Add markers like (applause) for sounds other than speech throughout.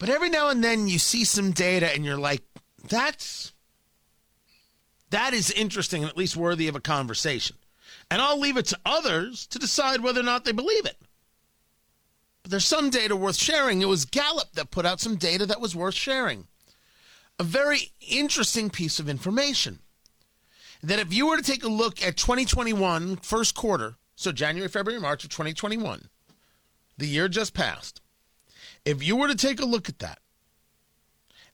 But every now and then you see some data and you're like, that's that is interesting and at least worthy of a conversation. And I'll leave it to others to decide whether or not they believe it. But there's some data worth sharing. It was Gallup that put out some data that was worth sharing. A very interesting piece of information. That if you were to take a look at 2021 first quarter, so January, February, March of 2021, the year just passed, if you were to take a look at that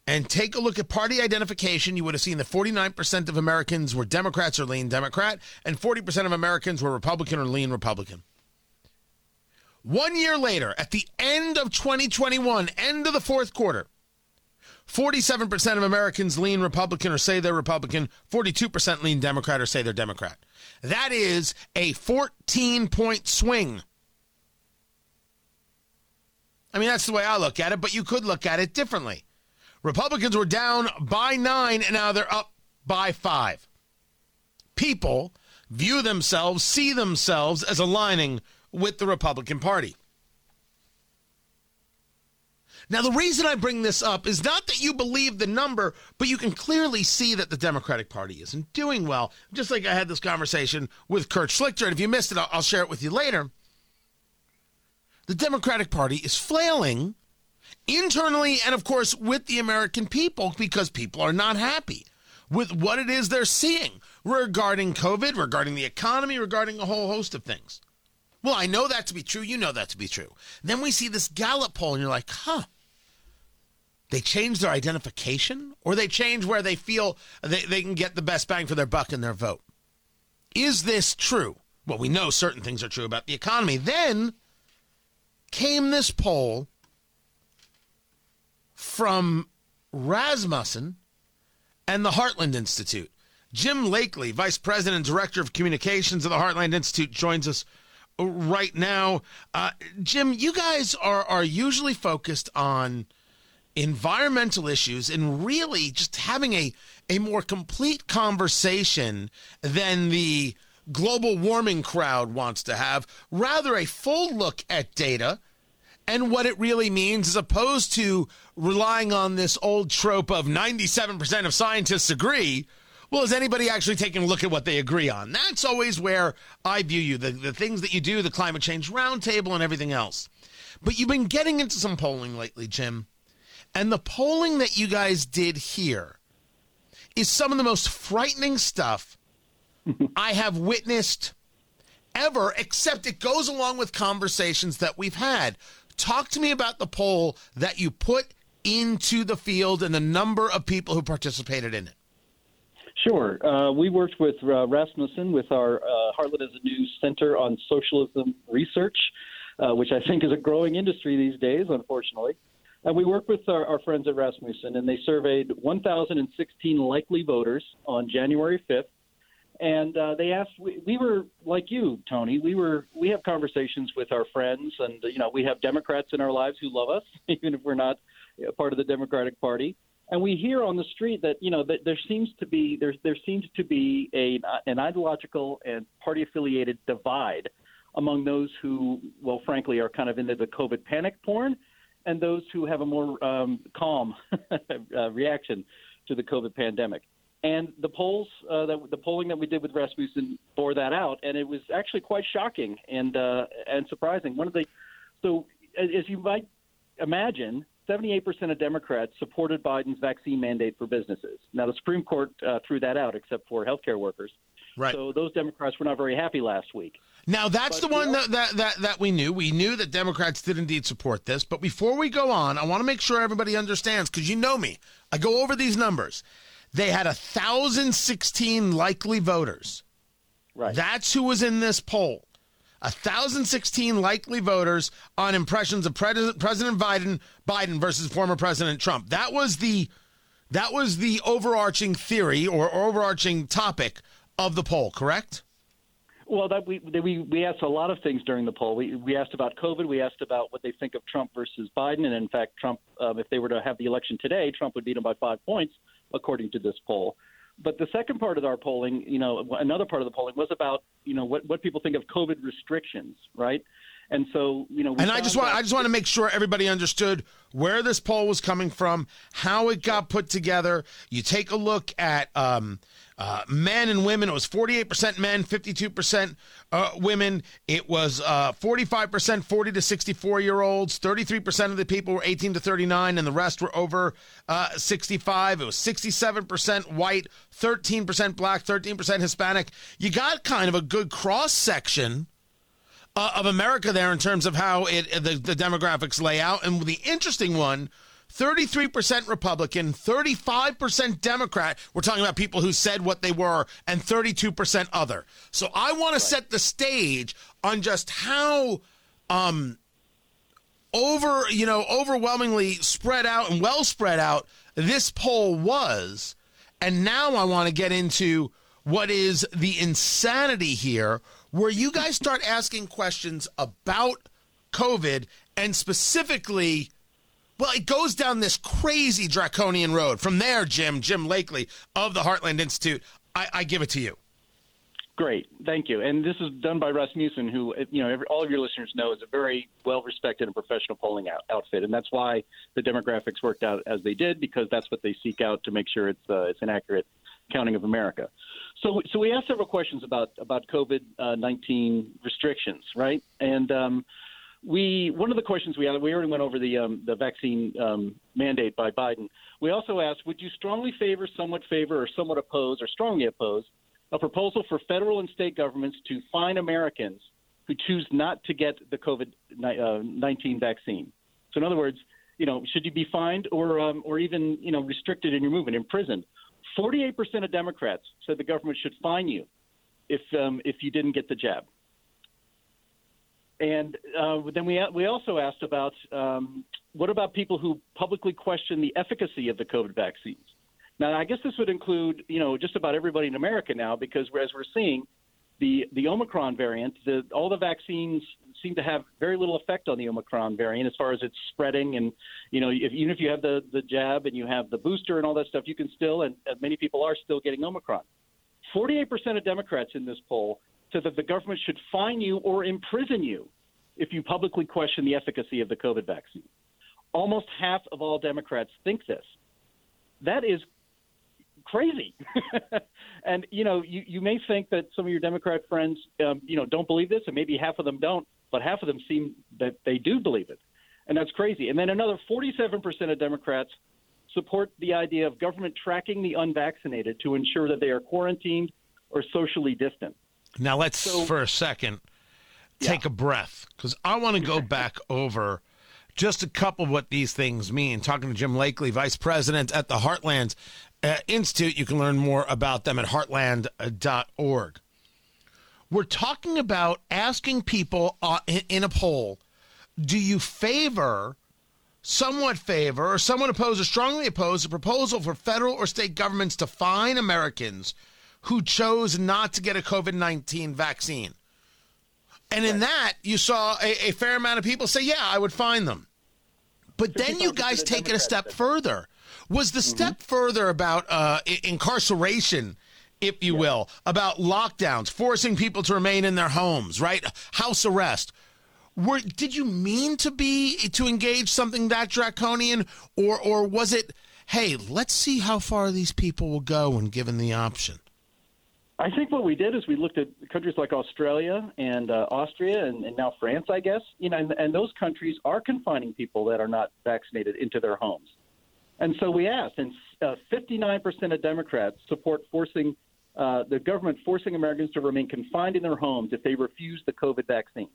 and take a look at party identification, you would have seen that 49% of Americans were Democrats or lean Democrat, and 40% of Americans were Republican or lean Republican. One year later, at the end of 2021, end of the fourth quarter, 47% of Americans lean Republican or say they're Republican, 42% lean Democrat or say they're Democrat. That is a 14 point swing. I mean, that's the way I look at it, but you could look at it differently. Republicans were down by nine, and now they're up by five. People view themselves, see themselves as aligning with the Republican Party. Now, the reason I bring this up is not that you believe the number, but you can clearly see that the Democratic Party isn't doing well. Just like I had this conversation with Kurt Schlichter, and if you missed it, I'll, share it with you later. The Democratic Party is flailing internally and, of course, with the American people because people are not happy with what it is they're seeing regarding COVID, regarding the economy, regarding a whole host of things. Well, I know that to be true. You know that to be true. Then we see this Gallup poll, and you're like, huh. They change their identification, or they change where they feel they, they can get the best bang for their buck in their vote. Is this true? Well, we know certain things are true about the economy. Then came this poll from Rasmussen and the Heartland Institute. Jim Lakely, Vice President and Director of Communications of the Heartland Institute, joins us right now. Uh, Jim, you guys are are usually focused on environmental issues and really just having a a more complete conversation than the global warming crowd wants to have. Rather, a full look at data and what it really means, as opposed to relying on this old trope of 97% of scientists agree well, is anybody actually taking a look at what they agree on? That's always where I view you, the, the things that you do, the climate change roundtable, and everything else. But you've been getting into some polling lately, Jim. And the polling that you guys did here is some of the most frightening stuff (laughs) I have witnessed ever, except it goes along with conversations that we've had. Talk to me about the poll that you put into the field and the number of people who participated in it. Sure. Uh, we worked with uh, Rasmussen with our uh, Heartland as a News Center on Socialism Research, uh, which I think is a growing industry these days, unfortunately. And we worked with our, our friends at Rasmussen, and they surveyed 1,016 likely voters on January 5th. And uh, they asked, we, we were like you, Tony. We were we have conversations with our friends, and you know we have Democrats in our lives who love us, (laughs) even if we're not part of the Democratic Party and we hear on the street that you know that there seems to be there there seems to be a an ideological and party affiliated divide among those who, well, frankly, are kind of into the COVID panic porn, and those who have a more um, calm uh, (laughs) reaction to the COVID pandemic. And the polls, uh, that, the polling that we did with Rasmussen bore that out, and it was actually quite shocking and uh, and surprising. One of the so as you might imagine, 78% of Democrats supported Biden's vaccine mandate for businesses. Now, the Supreme Court uh, threw that out, except for healthcare workers. Right. So those Democrats were not very happy last week. Now that's but, the one that, that, that, that we knew. We knew that Democrats did indeed support this. But before we go on, I want to make sure everybody understands because you know me. I go over these numbers. They had a thousand sixteen likely voters. Right. That's who was in this poll. 1,016 likely voters on impressions of President Biden, Biden versus former President Trump. That was the that was the overarching theory or overarching topic of the poll, correct? Well, that we we we asked a lot of things during the poll. We we asked about COVID. We asked about what they think of Trump versus Biden, and in fact, Trump, um, if they were to have the election today, Trump would beat him by five points, according to this poll. But the second part of our polling, you know, another part of the polling was about, you know, what, what people think of COVID restrictions, right? And so, you know, and I just want I just want to make sure everybody understood where this poll was coming from, how it got put together. You take a look at um, uh, men and women. It was 48% men, 52% uh, women. It was uh, 45% 40 to 64 year olds. 33% of the people were 18 to 39, and the rest were over uh, 65. It was 67% white, 13% black, 13% Hispanic. You got kind of a good cross section. Uh, of America, there in terms of how it the, the demographics lay out, and the interesting one 33% Republican, 35% Democrat. We're talking about people who said what they were, and 32% other. So I want to set the stage on just how um, over, you know, overwhelmingly spread out and well spread out this poll was. And now I want to get into what is the insanity here, where you guys start asking questions about COVID and specifically well, it goes down this crazy draconian road. From there, Jim, Jim Lakely of the Heartland Institute, I, I give it to you. Great, thank you. And this is done by Russ Rasmussen, who you know every, all of your listeners know is a very well-respected and professional polling out, outfit, and that's why the demographics worked out as they did because that's what they seek out to make sure it's uh, it's an accurate counting of America. So, so we asked several questions about about COVID nineteen restrictions, right? And um, we one of the questions we had we already went over the um, the vaccine um, mandate by Biden. We also asked, would you strongly favor, somewhat favor, or somewhat oppose, or strongly oppose a proposal for federal and state governments to fine Americans who choose not to get the COVID uh, nineteen vaccine? So, in other words, you know, should you be fined or um, or even you know restricted in your movement, imprisoned? Forty-eight percent of Democrats said the government should fine you if um, if you didn't get the jab. And uh, then we we also asked about um, what about people who publicly question the efficacy of the COVID vaccines. Now, I guess this would include you know just about everybody in America now because as we're seeing, the the Omicron variant, the, all the vaccines seem to have very little effect on the Omicron variant as far as its spreading. And you know, if, even if you have the the jab and you have the booster and all that stuff, you can still and many people are still getting Omicron. 48% of Democrats in this poll said that the government should fine you or imprison you if you publicly question the efficacy of the COVID vaccine. Almost half of all Democrats think this. That is crazy. (laughs) and you know, you, you may think that some of your Democrat friends, um, you know, don't believe this, and maybe half of them don't, but half of them seem that they do believe it, and that's crazy. And then another 47% of Democrats support the idea of government tracking the unvaccinated to ensure that they are quarantined or socially distant. Now let's so, for a second take yeah. a breath because I want to go back over just a couple of what these things mean. Talking to Jim Lakely, Vice President at the Heartland uh, Institute. You can learn more about them at heartland.org. We're talking about asking people uh, in, in a poll do you favor, somewhat favor, or somewhat oppose or strongly oppose a proposal for federal or state governments to fine Americans who chose not to get a COVID 19 vaccine? And in that, you saw a, a, fair amount of people say, yeah, I would find them. But then you guys take it a step further. Was the mm-hmm. step further about uh, incarceration, if you yeah. will, about lockdowns, forcing people to remain in their homes, right? House arrest. Were, did you mean to be to engage something that draconian, or or was it, hey, let's see how far these people will go when given the option? I think what we did is we looked at countries like Australia and uh, Austria and, and, now France, I guess. You know, and, and, those countries are confining people that are not vaccinated into their homes. And so we asked, and uh, 59% of Democrats support forcing uh, the government forcing Americans to remain confined in their homes if they refuse the COVID vaccine.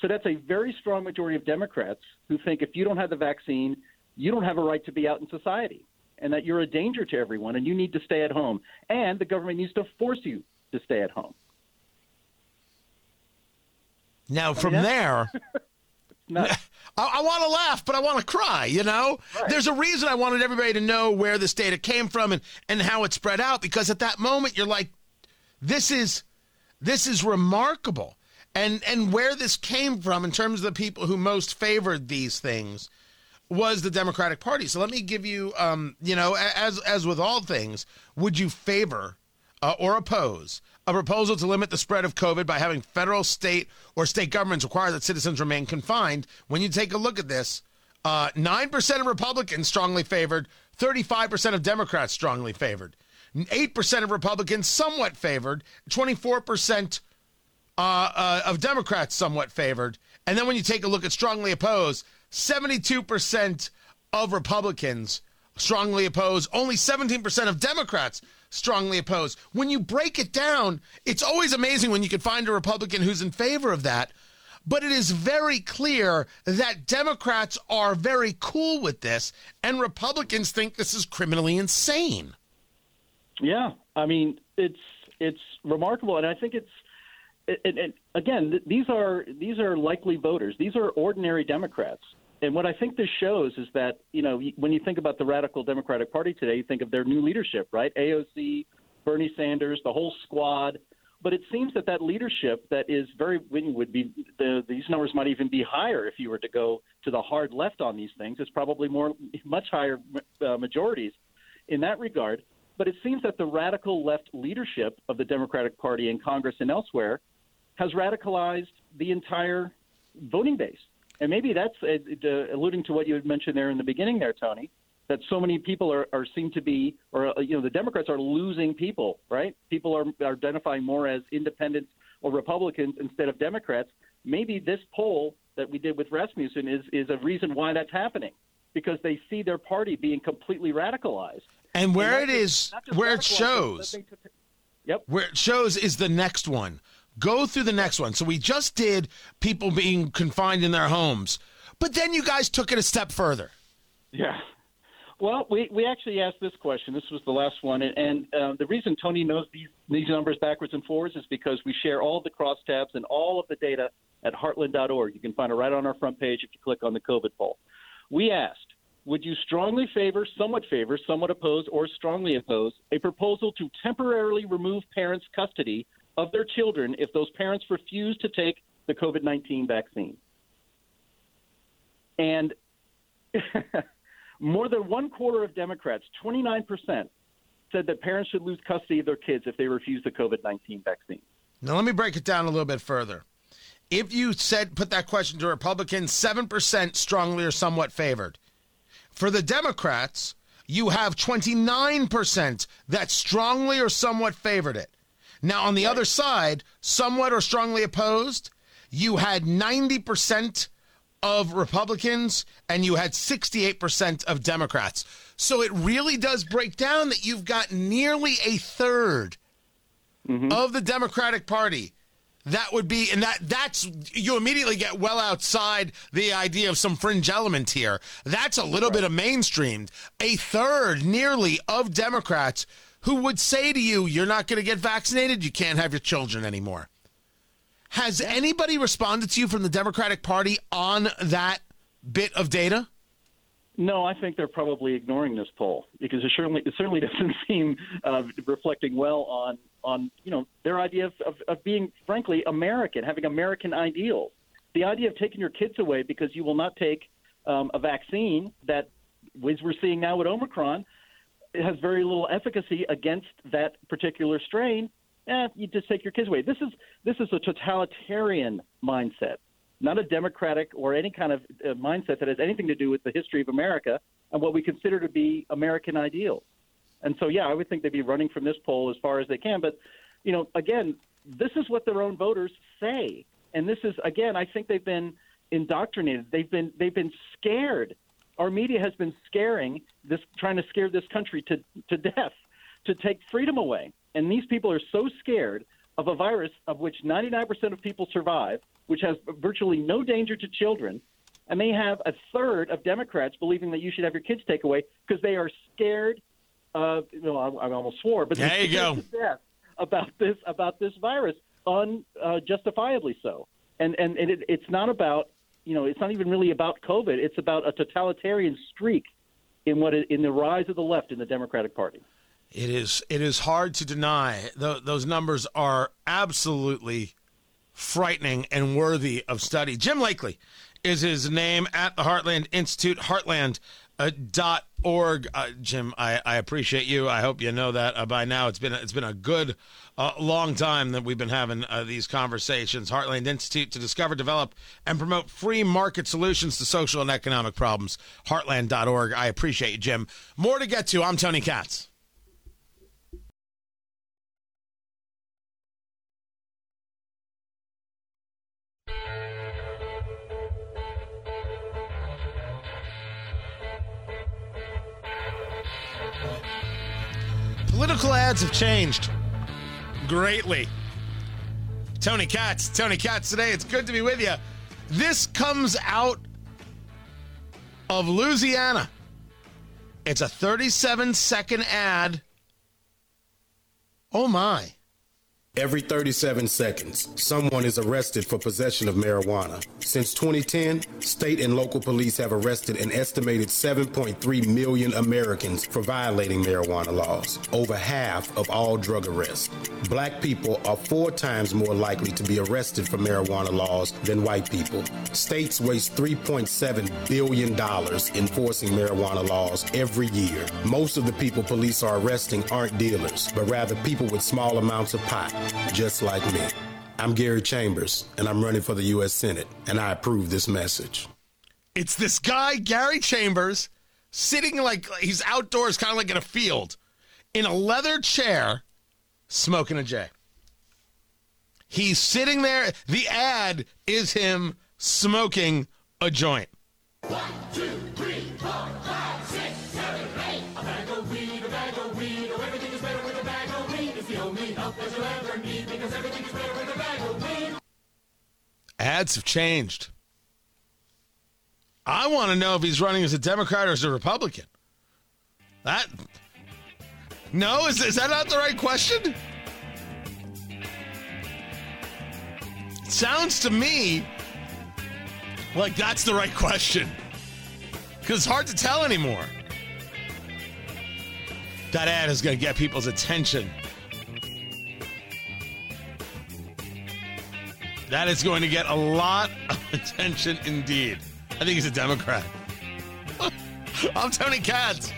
So that's a very strong majority of Democrats who think if you don't have the vaccine, you don't have a right to be out in society and that you're a danger to everyone and you need to stay at home. And the government needs to force you to stay at home. Now, from there, (laughs) (laughs) I, I want to laugh, but I want to cry. You know, right. there's a reason I wanted everybody to know where this data came from and, and how it spread out because at that moment you're like, this is this is remarkable, and and where this came from in terms of the people who most favored these things was the Democratic Party. So let me give you, um, you know, as as with all things, would you favor uh, or oppose a proposal to limit the spread of COVID by having federal, state, or state governments require that citizens remain confined, when you take a look at this, uh, 9% of Republicans strongly favored, 35% of Democrats strongly favored, 8% of Republicans somewhat favored, 24% uh, uh, of Democrats somewhat favored. And then when you take a look at strongly opposed, 72% of Republicans strongly oppose, only 17% of Democrats strongly oppose. When you break it down, it's always amazing when you can find a Republican who's in favor of that. But it is very clear that Democrats are very cool with this, and Republicans think this is criminally insane. Yeah, I mean it's it's remarkable, and I think it's and, and again these are these are likely voters. These are ordinary Democrats. And what I think this shows is that, you know, when you think about the radical Democratic Party today, you think of their new leadership, right? AOC, Bernie Sanders, the whole squad. But it seems that that leadership that is very would be the, these numbers might even be higher if you were to go to the hard left on these things. It's probably more much higher uh, majorities in that regard. But it seems that the radical left leadership of the Democratic Party in Congress and elsewhere has radicalized the entire voting base. And maybe that's uh, alluding to what you had mentioned there in the beginning there, Tony, that so many people are, are seem to be, or, uh, you know, the Democrats are losing people, right? People are, are identifying more as independents or Republicans instead of Democrats. Maybe this poll that we did with Rasmussen is, is a reason why that's happening because they see their party being completely radicalized. And where and it is, where it shows, yep, where it shows is the next one. Go through the next one. So we just did people being confined in their homes, but then you guys took it a step further. Yeah. Well, we, we actually asked this question. This was the last one, and, and uh, the reason Tony knows these these numbers backwards and forwards is because we share all the crosstabs and all of the data at Heartland.org. You can find it right on our front page if you click on the COVID poll. We asked, would you strongly favor, somewhat favor, somewhat oppose, or strongly oppose a proposal to temporarily remove parents' custody of their children if those parents refuse to take the COVID 19 vaccine. And (laughs) more than one quarter of Democrats, 29%, said that parents should lose custody of their kids if they refuse the COVID 19 vaccine. Now, let me break it down a little bit further. If you said put that question to Republicans, 7% strongly or somewhat favored. For the Democrats, you have 29% that strongly or somewhat favored it. Now, on the right. other side, somewhat or strongly opposed, you had 90% of Republicans and you had 68% of Democrats. So it really does break down that you've got nearly a 3rd mm-hmm. of the Democratic Party. That would be, and that that's you immediately get well outside the idea of some fringe element here. That's a little right. bit of mainstreamed. A third, nearly, of Democrats who would say to you, You're not going to get vaccinated, you can't have your children anymore. Has anybody responded to you from the Democratic Party on that bit of data? No, I think they're probably ignoring this poll because it certainly it certainly (laughs) doesn't seem uh, reflecting well on on you know their idea of, of, of being frankly American, having American ideals. The idea of taking your kids away because you will not take um, a vaccine that, as we're seeing now with Omicron, has very little efficacy against that particular strain, eh, you just take your kids away. This is this is a totalitarian mindset, not a democratic or any kind of uh, mindset that has anything to do with the history of America and what we consider to be American ideals. And so, yeah, I would think they'd be running from this poll as far as they can. But, you know, again, this is what their own voters say, and this is again, I think they've been indoctrinated. They've been they've been scared our media has been scaring this, trying to scare this country to, to death, to take freedom away. And these people are so scared of a virus of which 99% of people survive, which has virtually no danger to children, and they have a third of Democrats believing that you should have your kids take away because they are scared. Of, you know, I, I almost swore, but there you go. about this about this virus, unjustifiably uh, so. And and, and it, it's not about you know, it's not even really about COVID. It's about a totalitarian streak in what in the rise of the left in the Democratic Party. It is. It is hard to deny. those numbers are absolutely frightening and worthy of study. Jim Lakely is his name at the Heartland Institute. Heartland. Uh, Heartland.org. Uh, Jim, I, I appreciate you. I hope you know that uh, by now. It's been it's been a good uh, long time that we've been having uh, these conversations. Heartland Institute to discover, develop, and promote free market solutions to social and economic problems. Heartland.org. I appreciate you, Jim. More to get to. I'm Tony Katz. Political ads have changed greatly. Tony Katz, Tony Katz today. It's good to be with you. This comes out of Louisiana. It's a 37 second ad. Oh my. Every 37 seconds, someone is arrested for possession of marijuana. Since 2010, state and local police have arrested an estimated 7.3 million Americans for violating marijuana laws, over half of all drug arrests. Black people are four times more likely to be arrested for marijuana laws than white people. States waste $3.7 billion enforcing marijuana laws every year. Most of the people police are arresting aren't dealers, but rather people with small amounts of pot just like me. I'm Gary Chambers, and I'm running for the U.S. Senate, and I approve this message. It's this guy, Gary Chambers, sitting like he's outdoors, kind of like in a field, in a leather chair, smoking a J. He's sitting there. The ad is him smoking a joint. One, two, Ads have changed. I want to know if he's running as a Democrat or as a Republican. That. No, is, is that not the right question? Sounds to me like that's the right question. Because it's hard to tell anymore. That ad is going to get people's attention. That is going to get a lot of (laughs) attention indeed. I think he's a Democrat. (laughs) I'm Tony Katz.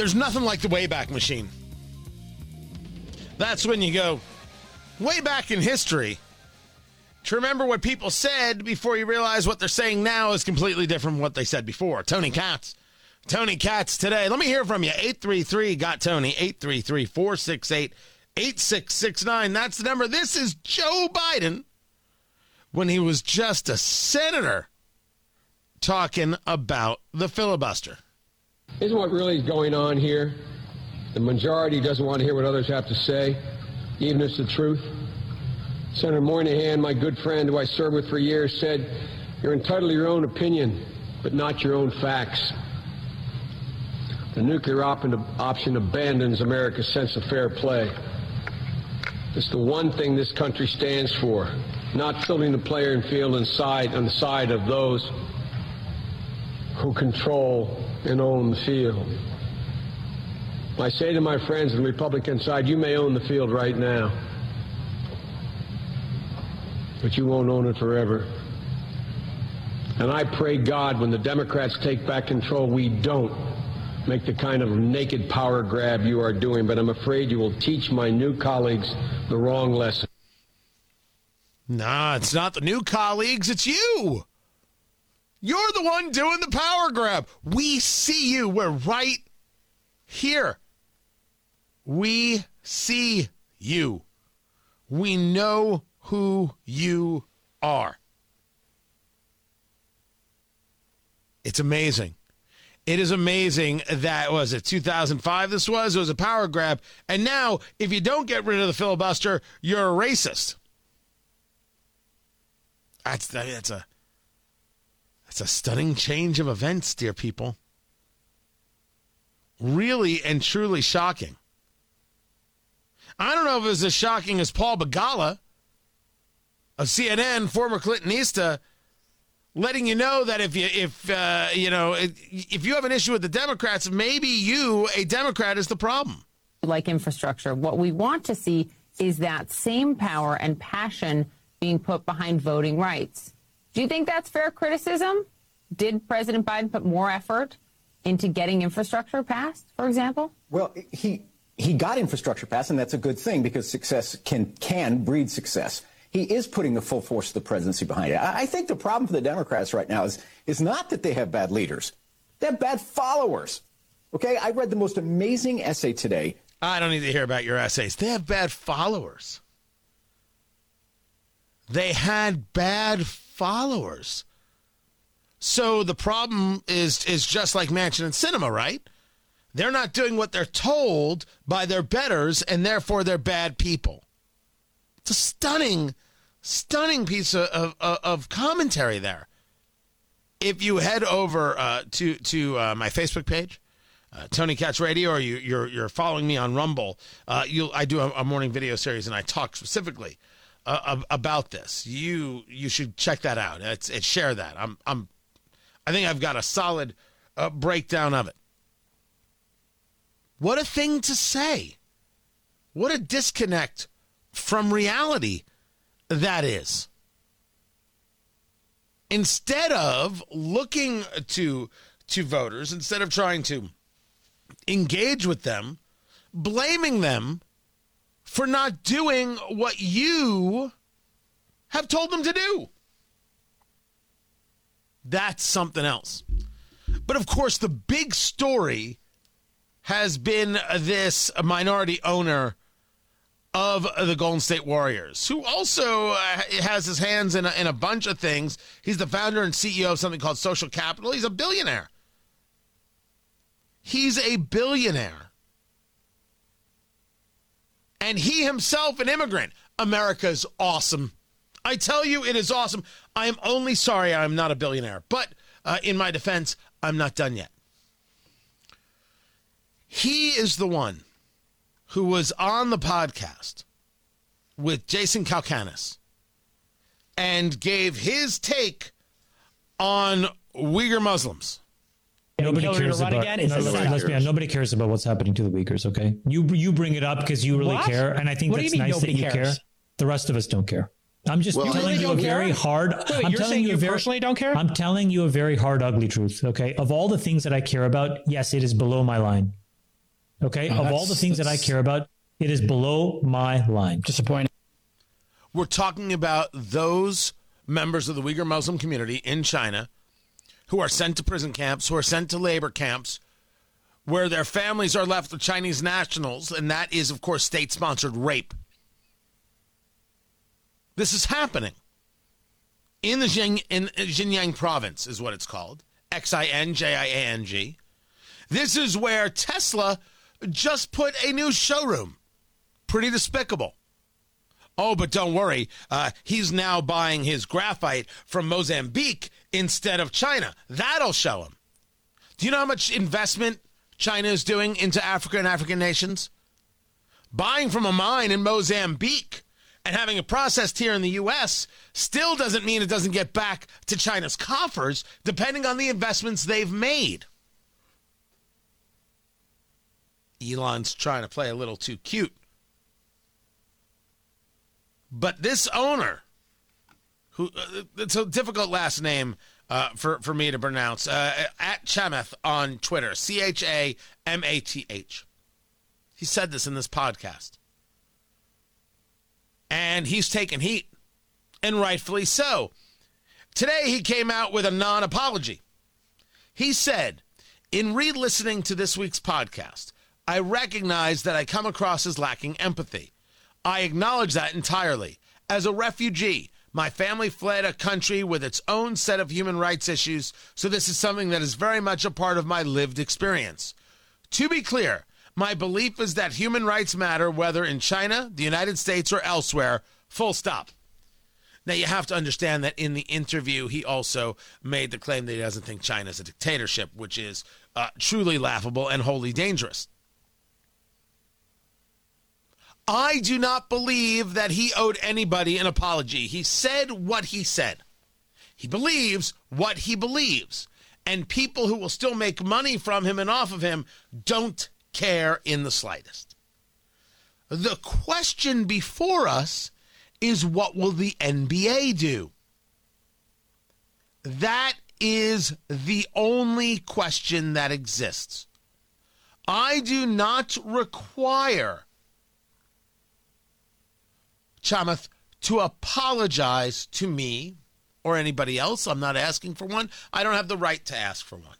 There's nothing like the Wayback Machine. That's when you go way back in history to remember what people said before you realize what they're saying now is completely different from what they said before. Tony Katz. Tony Katz today. Let me hear from you. 833 got Tony. 833 468 8669. That's the number. This is Joe Biden when he was just a senator talking about the filibuster. Isn't what really is going on here? The majority doesn't want to hear what others have to say, even if it's the truth. Senator Moynihan, my good friend who I served with for years, said, You're entitled to your own opinion, but not your own facts. The nuclear op- option abandons America's sense of fair play. It's the one thing this country stands for, not filling the player playing field inside on the side of those who control and own the field. I say to my friends on the Republican side, you may own the field right now, but you won't own it forever. And I pray God when the Democrats take back control, we don't make the kind of naked power grab you are doing, but I'm afraid you will teach my new colleagues the wrong lesson. Nah, it's not the new colleagues, it's you. You're the one doing the power grab. We see you. We're right here. We see you. We know who you are. It's amazing. It is amazing that was it 2005 this was it was a power grab and now if you don't get rid of the filibuster you're a racist. That's that's a that's a stunning change of events, dear people. really and truly shocking. I don't know if it was as shocking as Paul Begala of CNN, former Clintonista, letting you know that if you if uh, you know if you have an issue with the Democrats, maybe you, a Democrat, is the problem. Like infrastructure, what we want to see is that same power and passion being put behind voting rights. Do you think that's fair criticism? Did President Biden put more effort into getting infrastructure passed, for example? Well, he he got infrastructure passed, and that's a good thing because success can can breed success. He is putting the full force of the presidency behind it. I, I think the problem for the Democrats right now is is not that they have bad leaders; they have bad followers. Okay, I read the most amazing essay today. I don't need to hear about your essays. They have bad followers. They had bad followers. So the problem is is just like Manchin and Sinema, right? They're not doing what they're told by their betters, and therefore they're bad people. It's a stunning, stunning piece of, of, of commentary there. If you head over uh, to to uh, my Facebook page, uh, Tony Katz Radio, or you, are you're, you're following me on Rumble, uh, you I do a, a, morning video series, and I talk specifically uh, about this. You you should check that out. It's, it's share that. I'm I'm I think I've got a solid uh, breakdown of it. What a thing to say. What a disconnect from reality that is. Instead of looking to to voters, instead of trying to engage with them, blaming them for not doing what you have told them to do. That's something else. But of course, the big story has been this minority owner of the Golden State Warriors, who also uh, has his hands in a, in a bunch of things. He's the founder and CEO of something called Social Capital. He's a billionaire. He's a billionaire. And he himself, an immigrant. America's awesome. I tell you, it is awesome. I am only sorry I'm not a billionaire. But uh, in my defense, I'm not done yet. He is the one who was on the podcast with Jason Calacanis and gave his take on Uyghur Muslims. Nobody cares about. Again? No, let's be honest. Nobody cares about what's happening to the Uyghurs. Okay, you you bring it up because you really what? care, and I think what that's nice that you cares? care. The rest of us don't care. I'm just well, telling you, a care? very hard. Wait, I'm you're telling you, you very, personally don't care. I'm telling you a very hard, ugly truth. Okay, of all the things that I care about, yes, it is below my line. Okay, oh, of all the things that I care about, it is below my line. Disappointing. We're talking about those members of the Uyghur Muslim community in China who are sent to prison camps, who are sent to labor camps, where their families are left with Chinese nationals, and that is, of course, state sponsored rape. This is happening in the Xing, in Xinjiang province, is what it's called. X I N J I A N G. This is where Tesla just put a new showroom. Pretty despicable. Oh, but don't worry. Uh, he's now buying his graphite from Mozambique instead of China. That'll show him. Do you know how much investment China is doing into Africa and African nations? Buying from a mine in Mozambique and having it processed here in the U.S. still doesn't mean it doesn't get back to China's coffers, depending on the investments they've made. Elon's trying to play a little too cute. But this owner, who uh, it's a difficult last name uh, for for me to pronounce, uh, at Chamath on Twitter, C H A M A T H. He said this in this podcast and he's taken heat, and rightfully so. Today, he came out with a non apology. He said, In re listening to this week's podcast, I recognize that I come across as lacking empathy. I acknowledge that entirely. As a refugee, my family fled a country with its own set of human rights issues, so this is something that is very much a part of my lived experience. To be clear, my belief is that human rights matter whether in China, the United States, or elsewhere. Full stop. Now, you have to understand that in the interview, he also made the claim that he doesn't think China is a dictatorship, which is uh, truly laughable and wholly dangerous. I do not believe that he owed anybody an apology. He said what he said. He believes what he believes. And people who will still make money from him and off of him don't care in the slightest. The question before us is what will the NBA do? That is the only question that exists. I do not require Chamath to apologize to me or anybody else. I'm not asking for one. I don't have the right to ask for one.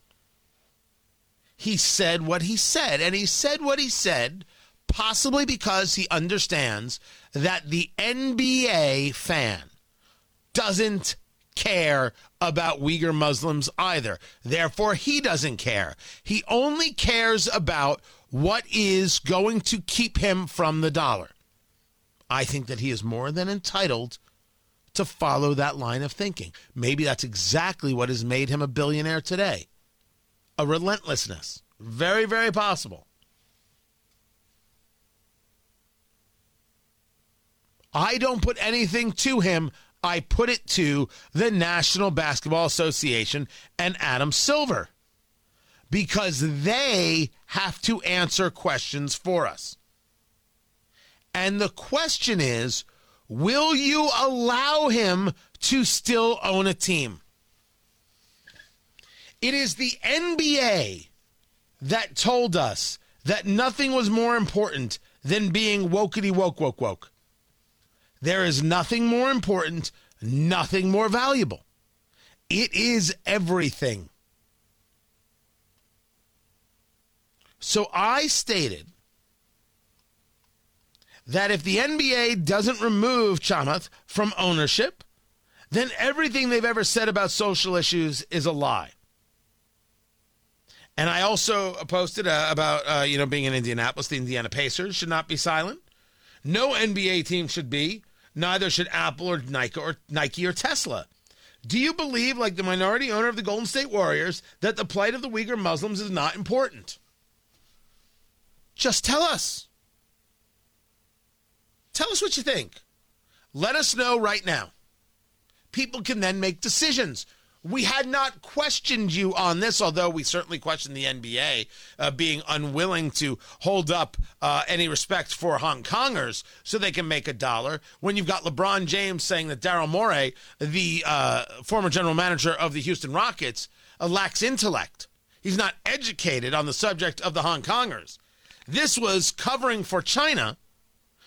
He said what he said, and he said what he said possibly because he understands that the NBA fan doesn't care about Uyghur Muslims either. Therefore, he doesn't care. He only cares about what is going to keep him from the dollar. I think that he is more than entitled to follow that line of thinking. Maybe that's exactly what has made him a billionaire today. A relentlessness. Very, very possible. I don't put anything to him. I put it to the National Basketball Association and Adam Silver because they have to answer questions for us. And the question is will you allow him to still own a team? It is the NBA that told us that nothing was more important than being wokety woke, woke, woke. There is nothing more important, nothing more valuable. It is everything. So I stated that if the NBA doesn't remove Chamath from ownership, then everything they've ever said about social issues is a lie. And I also posted uh, about uh, you know being in Indianapolis, the Indiana Pacers should not be silent. No NBA team should be. Neither should Apple or Nike or Nike or Tesla. Do you believe, like the minority owner of the Golden State Warriors, that the plight of the Uyghur Muslims is not important? Just tell us. Tell us what you think. Let us know right now. People can then make decisions. We had not questioned you on this, although we certainly questioned the NBA uh, being unwilling to hold up uh, any respect for Hong Kongers so they can make a dollar. When you've got LeBron James saying that Daryl Morey, the uh, former general manager of the Houston Rockets, uh, lacks intellect. He's not educated on the subject of the Hong Kongers. This was covering for China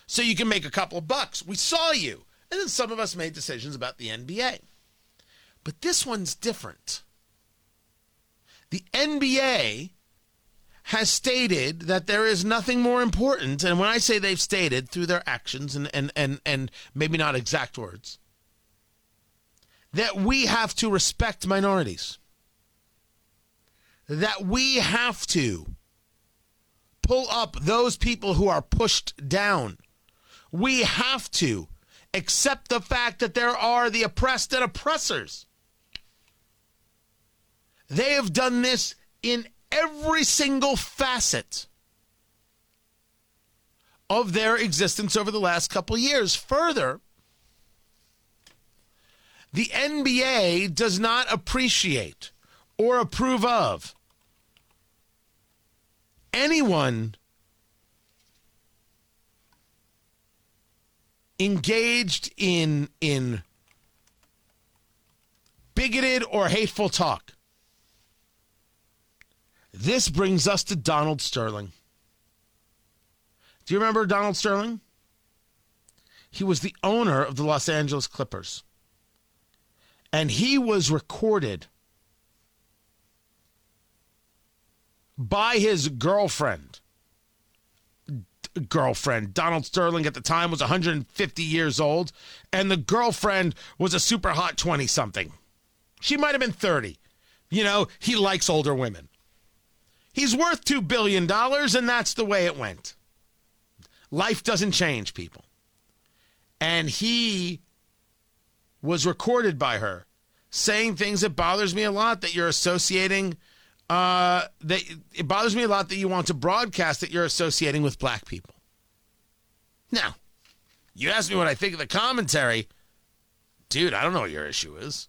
so you can make a couple of bucks. We saw you. And then some of us made decisions about the NBA. But this one's different. The NBA has stated that there is nothing more important, and when I say they've stated through their actions and, and, and, and maybe not exact words, that we have to respect minorities. That we have to pull up those people who are pushed down. We have to accept the fact that there are the oppressed and oppressors. They have done this in every single facet of their existence over the last couple years. Further, the NBA does not appreciate or approve of anyone engaged in in bigoted or hateful talk. This brings us to Donald Sterling. Do you remember Donald Sterling? He was the owner of the Los Angeles Clippers. And he was recorded by his girlfriend. Girlfriend. Donald Sterling at the time was 150 years old, and the girlfriend was a super hot 20 something. She might have been 30. You know, he likes older women. He's worth $2 billion, and that's the way it went. Life doesn't change, people. And he was recorded by her saying things that bothers me a lot that you're associating uh, that it bothers me a lot that you want to broadcast that you're associating with black people. Now, you ask me what I think of the commentary. Dude, I don't know what your issue is.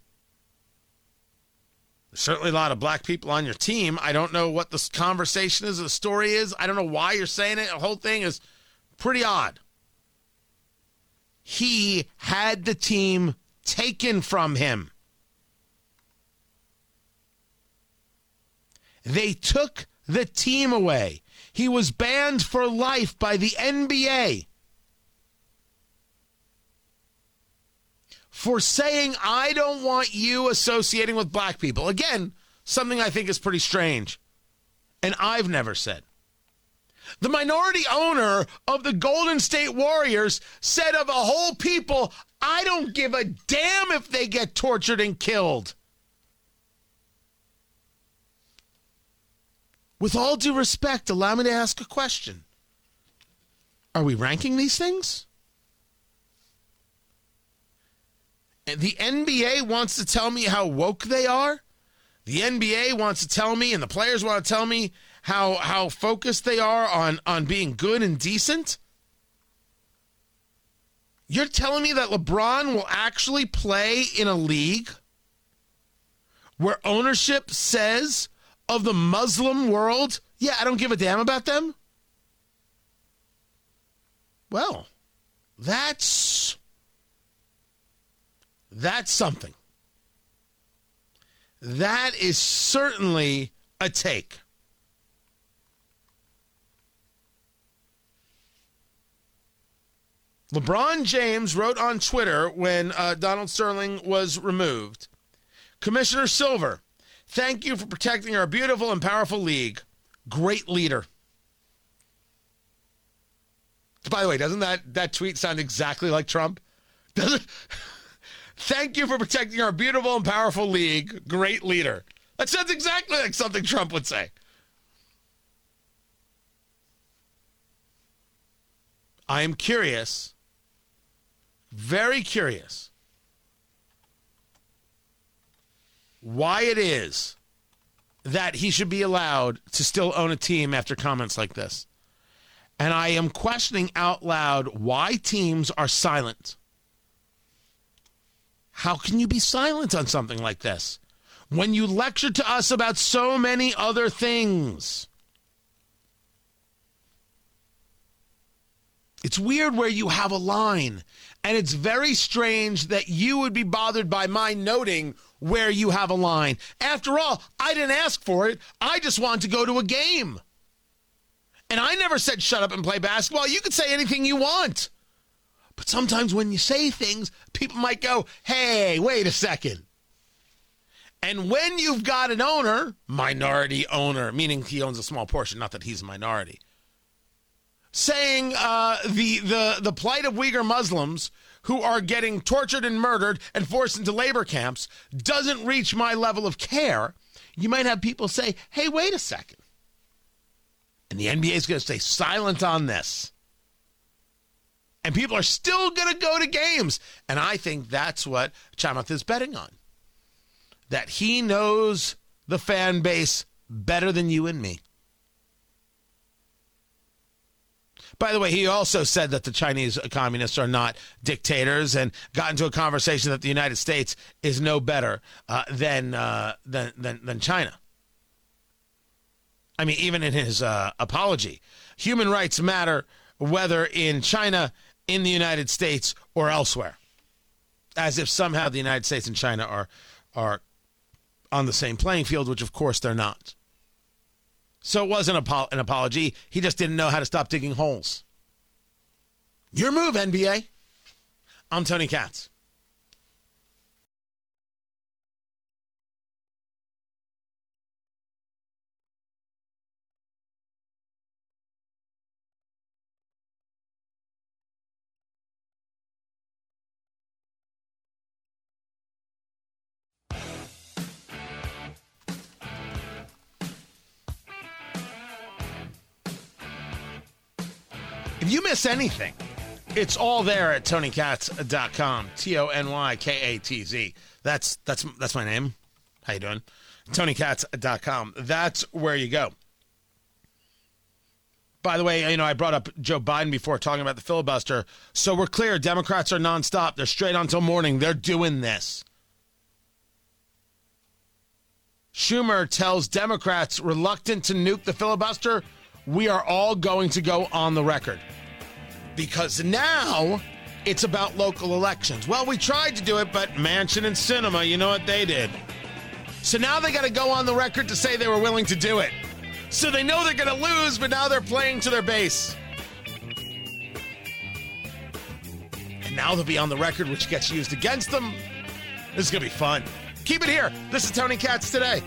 There's certainly a lot of black people on your team. I don't know what the conversation is, the story is. I don't know why you're saying it. The whole thing is pretty odd. He had the team taken from him. They took the team away. He was banned for life by the NBA for saying, I don't want you associating with black people. Again, something I think is pretty strange. And I've never said. The minority owner of the Golden State Warriors said of a whole people, I don't give a damn if they get tortured and killed. With all due respect, allow me to ask a question. Are we ranking these things? The NBA wants to tell me how woke they are. The NBA wants to tell me, and the players want to tell me how how focused they are on on being good and decent. You're telling me that LeBron will actually play in a league where ownership says of the Muslim world, yeah, I don't give a damn about them? Well, that's that's something. That is certainly a take. LeBron James wrote on Twitter when uh, Donald Sterling was removed Commissioner Silver, Thank you for protecting our beautiful and powerful league. Great leader. By the way, doesn't that, that tweet sound exactly like Trump? (laughs) Does it? Thank you for protecting our beautiful and powerful league. Great leader. That sounds exactly like something Trump would say. I am curious, very curious why it is that he should be allowed to still own a team after comments like this. And I am questioning out loud why teams are silent. How can you be silent on something like this when you lecture to us about so many other things? It's weird where you have a line, and it's very strange that you would be bothered by my noting where you have a line. After all, I didn't ask for it. I just wanted to go to a game. And I never said shut up and play basketball. You can say anything you want. But sometimes when you say things, people might go, hey, wait a second. And when you've got an owner, minority owner, meaning he owns a small portion, not that he's a minority, saying uh, the, the, the plight of Uyghur Muslims who are getting tortured and murdered and forced into labor camps doesn't reach my level of care, you might have people say, hey, wait a second. And the NBA is going to stay silent on this. And people are still going to go to games. And I think that's what Chamath is betting on. That he knows the fan base better than you and me. By the way, he also said that the Chinese communists are not dictators and got into a conversation that the United States is no better uh, than, uh, than, than, than China. I mean, even in his uh, apology, human rights matter whether in China, in the United States, or elsewhere. As if somehow the United States and China are, are on the same playing field, which of course they're not. So it wasn't an apology. He just didn't know how to stop digging holes. Your move, NBA. I'm Tony Katz. If you miss anything, It's all there at tonykatz.com. T O N Y K A T Z. That's that's that's my name. How you doing? tonykatz.com. That's where you go. By the way, you know, I brought up Joe Biden before talking about the filibuster. So we're clear Democrats are nonstop. They're straight on until morning. They're doing this. Schumer tells Democrats reluctant to nuke the filibuster, we are all going to go on the record. Because now it's about local elections. Well, we tried to do it, but Manchin and Sinema, you know what they did. So now they got to go on the record to say they were willing to do it. So they know they're going to lose, but now they're playing to their base. And now they'll be on the record, which gets used against them. This is going to be fun. Keep it here. This is Tony Katz today.